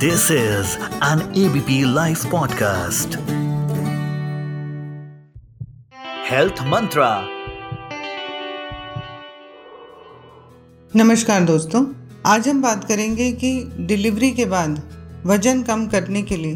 This is an ABP Life podcast. Health Mantra. नमस्कार दोस्तों, आज हम बात करेंगे कि डिलीवरी के बाद वज़न कम करने के लिए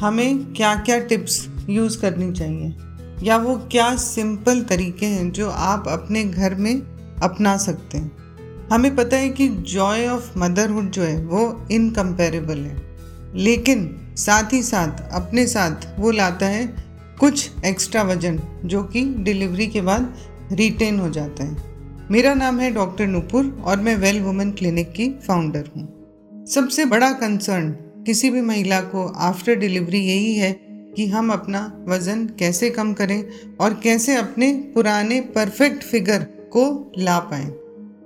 हमें क्या क्या टिप्स यूज़ करनी चाहिए या वो क्या सिंपल तरीके हैं जो आप अपने घर में अपना सकते हैं हमें पता है कि जॉय ऑफ़ मदरहुड जो है, वो इनकम्पेरेबल है। लेकिन साथ ही साथ, अपने साथ वो लाता है कुछ एक्स्ट्रा वज़न, जो कि डिलीवरी के बाद रिटेन हो जाता है। मेरा नाम है डॉक्टर नुपुर और मैं वेल वुमेन क्लिनिक की फाउंडर हूँ। सबसे बड़ा कंसर्न किसी भी महिला को आफ्टर डिलीवरी यही है कि हम अपना वज़न कैसे कम करें और कैसे अपने पुराने परफेक्ट फिगर को ला पाएँ।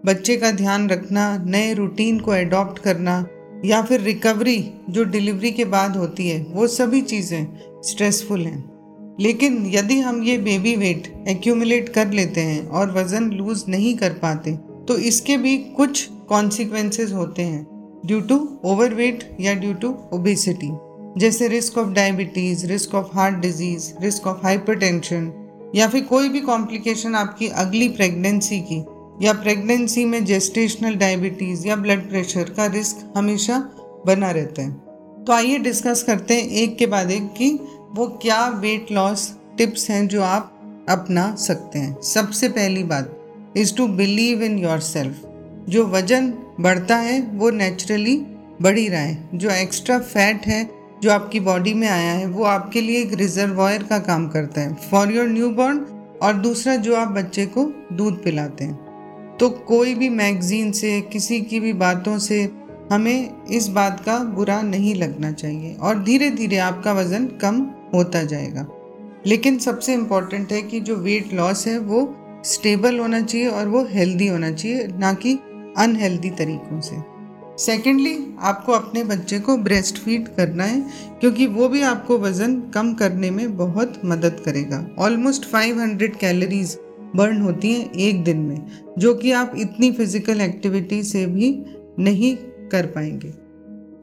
बच्चे का ध्यान रखना, नए रूटीन को एडॉप्ट करना, या फिर रिकवरी जो डिलीवरी के बाद होती है, वो सभी चीज़ें स्ट्रेसफुल हैं। लेकिन यदि हम ये बेबी वेट एक्यूमुलेट कर लेते हैं और वज़न लूज़ नहीं कर पाते तो इसके भी कुछ कॉन्सिक्वेंसेस होते हैं ड्यू टू ओवरवेट या ड्यू टू ओबेसिटी जैसे risk of diabetes risk of heart disease risk of hypertension या फिर कोई भी कॉम्प्लिकेशन आपकी अगली प्रेगनेंसी की। या प्रेगनेंसी में जेस्टेशनल डायबिटीज़ या ब्लड प्रेशर का रिस्क हमेशा बना रहता है। तो आइए डिस्कस करते हैं एक के बाद एक कि वो क्या वेट लॉस टिप्स हैं जो आप अपना सकते हैं। सबसे पहली बात is to believe in yourself जो वज़न बढ़ता है, वो नेचुरली बढ़ ही रहा है। जो एक्स्ट्रा फैट है, जो आपकी बॉडी में आया है, वो आपके लिए एक रिजर्वायर का काम करता है। फॉर योर न्यू बॉर्न और दूसरा जो आप बच्चे को दूध पिलाते हैं। तो कोई भी मैगजीन से, किसी की भी बातों से हमें इस बात का बुरा नहीं लगना चाहिए और धीरे धीरे आपका वज़न कम होता जाएगा। लेकिन सबसे इंपॉर्टेंट है कि जो वेट लॉस है वो स्टेबल होना चाहिए और वो हेल्दी होना चाहिए, ना कि अनहेल्दी तरीकों से। सेकेंडली आपको अपने बच्चे को ब्रेस्ट फ़ीड करना है, क्योंकि वो भी आपको वज़न कम करने में बहुत मदद करेगा। ऑलमोस्ट 500 कैलोरीज बर्न होती हैं एक दिन में, जो कि आप इतनी फ़िज़िकल एक्टिविटी से भी नहीं कर पाएँगे।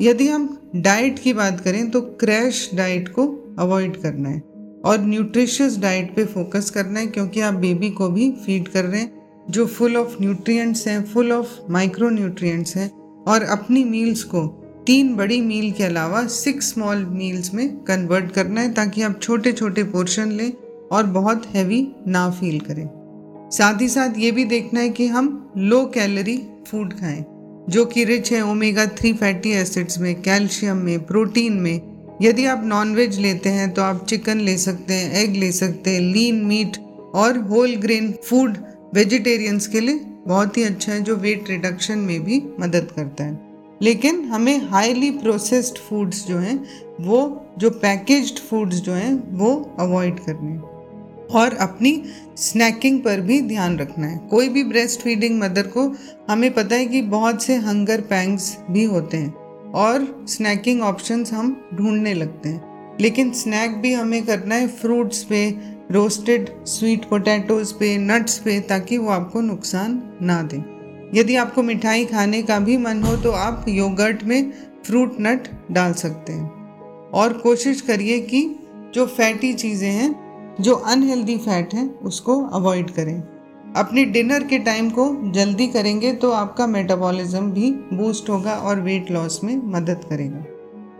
यदि हम डाइट की बात करें तो क्रैश डाइट को अवॉइड करना है और न्यूट्रिशियस डाइट पे फोकस करना है, क्योंकि आप बेबी को भी फ़ीड कर रहे हैं, जो फुल ऑफ़ न्यूट्रिएंट्स हैं फुल ऑफ़ माइक्रो न्यूट्रिएंट्स हैं, और अपनी मील्स को तीन बड़ी मील के अलावा सिक्स स्मॉल मील्स में कन्वर्ट करना है, ताकि आप छोटे छोटे पोर्शन लें और बहुत हैवी ना फील करें। साथ ही साथ ये भी देखना है कि हम लो कैलोरी फ़ूड खाएँ, जो कि रिच है ओमेगा थ्री फैटी एसिड्स में कैल्शियम में प्रोटीन में। यदि आप नॉनवेज लेते हैं तो आप चिकन ले सकते हैं एग ले सकते हैं लीन मीट और होल ग्रेन फ़ूड वेजिटेरियंस के लिए बहुत ही अच्छा है, जो वेट रिडक्शन में भी मदद करता है। लेकिन हमें हाईली प्रोसेस्ड फूड्स जो हैं, वो, जो पैकेज्ड फूड्स जो हैं, वो अवॉइड करने और अपनी स्नैकिंग पर भी ध्यान रखना है। कोई भी ब्रेस्ट फीडिंग मदर को, हमें पता है कि बहुत से हंगर पैंग्स भी होते हैं और स्नैकिंग ऑप्शंस हम ढूँढने लगते हैं। लेकिन स्नैक भी हमें करना है फ्रूट्स पे रोस्टेड स्वीट पोटैटोज पे नट्स पे, ताकि वो आपको नुकसान ना दें। यदि आपको मिठाई खाने का भी मन हो तो आप योगर्ट में फ्रूट नट डाल सकते हैं। और कोशिश करिए कि जो फैटी चीज़ें हैं जो अनहेल्दी फैट है, उसको अवॉइड करें। अपने डिनर के टाइम को जल्दी करेंगे तो आपका मेटाबॉलिज्म भी बूस्ट होगा और वेट लॉस में मदद करेगा।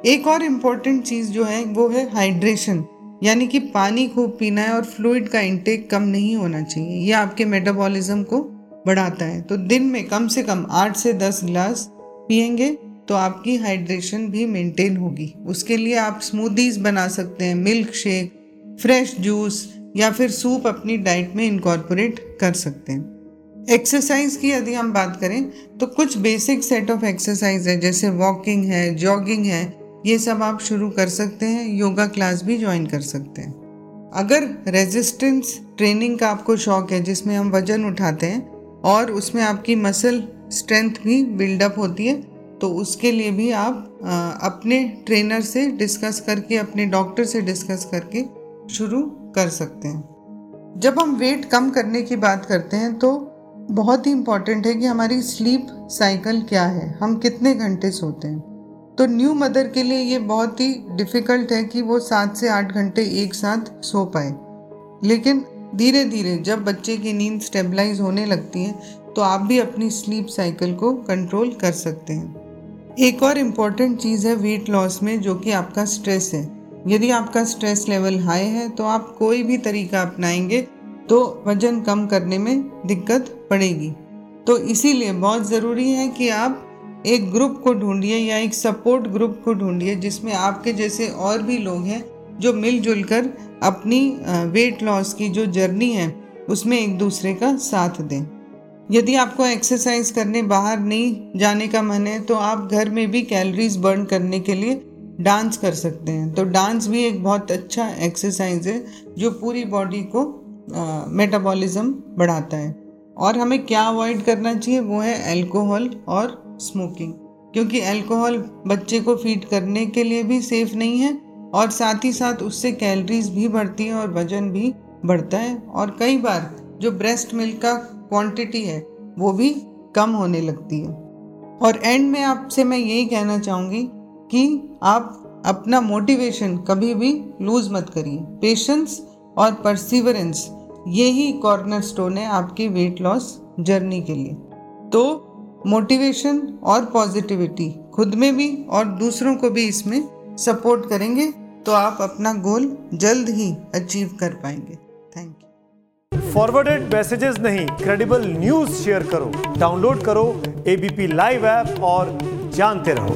एक और इंपॉर्टेंट चीज़ जो है, वो है हाइड्रेशन यानी कि पानी खूब पीना है और फ्लूइड का इंटेक कम नहीं होना चाहिए। यह आपके मेटाबॉलिज्म को बढ़ाता है। तो दिन में कम से कम आठ से दस गिलास पियेंगे तो आपकी हाइड्रेशन भी मेंटेन होगी। उसके लिए आप स्मूदीज बना सकते हैं मिल्क शेक फ्रेश जूस या फिर सूप अपनी डाइट में इनकॉर्पोरेट कर सकते हैं। एक्सरसाइज की यदि हम बात करें तो कुछ बेसिक सेट ऑफ़ एक्सरसाइज है, जैसे वॉकिंग है जॉगिंग है, ये सब आप शुरू कर सकते हैं योगा क्लास भी ज्वाइन कर सकते हैं। अगर रेजिस्टेंस ट्रेनिंग का आपको शौक है, जिसमें हम वज़न उठाते हैं, और उसमें आपकी मसल स्ट्रेंथ भी बिल्डअप होती है तो उसके लिए भी आप अपने ट्रेनर से डिस्कस करके, अपने डॉक्टर से डिस्कस करके शुरू कर सकते हैं। जब हम वेट कम करने की बात करते हैं तो बहुत ही इंपॉर्टेंट है कि हमारी स्लीप साइकिल क्या है, हम कितने घंटे सोते हैं। तो न्यू मदर के लिए ये बहुत ही डिफ़िकल्ट है कि वो सात से आठ घंटे एक साथ सो पाए। लेकिन धीरे धीरे जब बच्चे की नींद स्टेबलाइज होने लगती है तो आप भी अपनी स्लीप साइकिल को कंट्रोल कर सकते हैं। एक और इंपॉर्टेंट चीज़ है वेट लॉस में, जो कि आपका स्ट्रेस है। यदि आपका स्ट्रेस लेवल हाई है तो आप कोई भी तरीका अपनाएँगे तो वज़न कम करने में दिक्कत पड़ेगी। तो इसीलिए बहुत ज़रूरी है कि आप एक ग्रुप को ढूंढिए या एक सपोर्ट ग्रुप को ढूंढिए, जिसमें आपके जैसे और भी लोग हैं, जो मिलजुल कर अपनी वेट लॉस की जो जर्नी है, उसमें एक दूसरे का साथ दें। यदि आपको एक्सरसाइज करने बाहर नहीं जाने का मन है तो आप घर में भी कैलोरीज बर्न करने के लिए डांस कर सकते हैं। तो डांस भी एक बहुत अच्छा एक्सरसाइज है, जो पूरी बॉडी को मेटाबॉलिज्म बढ़ाता है। और हमें क्या अवॉइड करना चाहिए, वो है अल्कोहल और स्मोकिंग क्योंकि अल्कोहल बच्चे को फ़ीड करने के लिए भी सेफ़ नहीं है, और साथ ही साथ उससे कैलोरीज भी बढ़ती है और वज़न भी बढ़ता है। और कई बार जो ब्रेस्ट मिल्क का क्वांटिटी है, वो भी कम होने लगती है। और एंड में आपसे मैं यही कहना चाहूँगी कि आप अपना मोटिवेशन कभी भी लूज मत करिए। पेशेंस और परसिवरेंस यही कॉर्नर स्टोन है आपकी वेट लॉस जर्नी के लिए। तो मोटिवेशन और पॉजिटिविटी खुद में भी और दूसरों को भी इसमें सपोर्ट करेंगे तो आप अपना गोल जल्द ही अचीव कर पाएँगे। थैंक यू फॉरवर्डेड मैसेजेस नहीं क्रेडिबल न्यूज़ शेयर करो। डाउनलोड करो एबीपी लाइव ऐप और जानते रहो।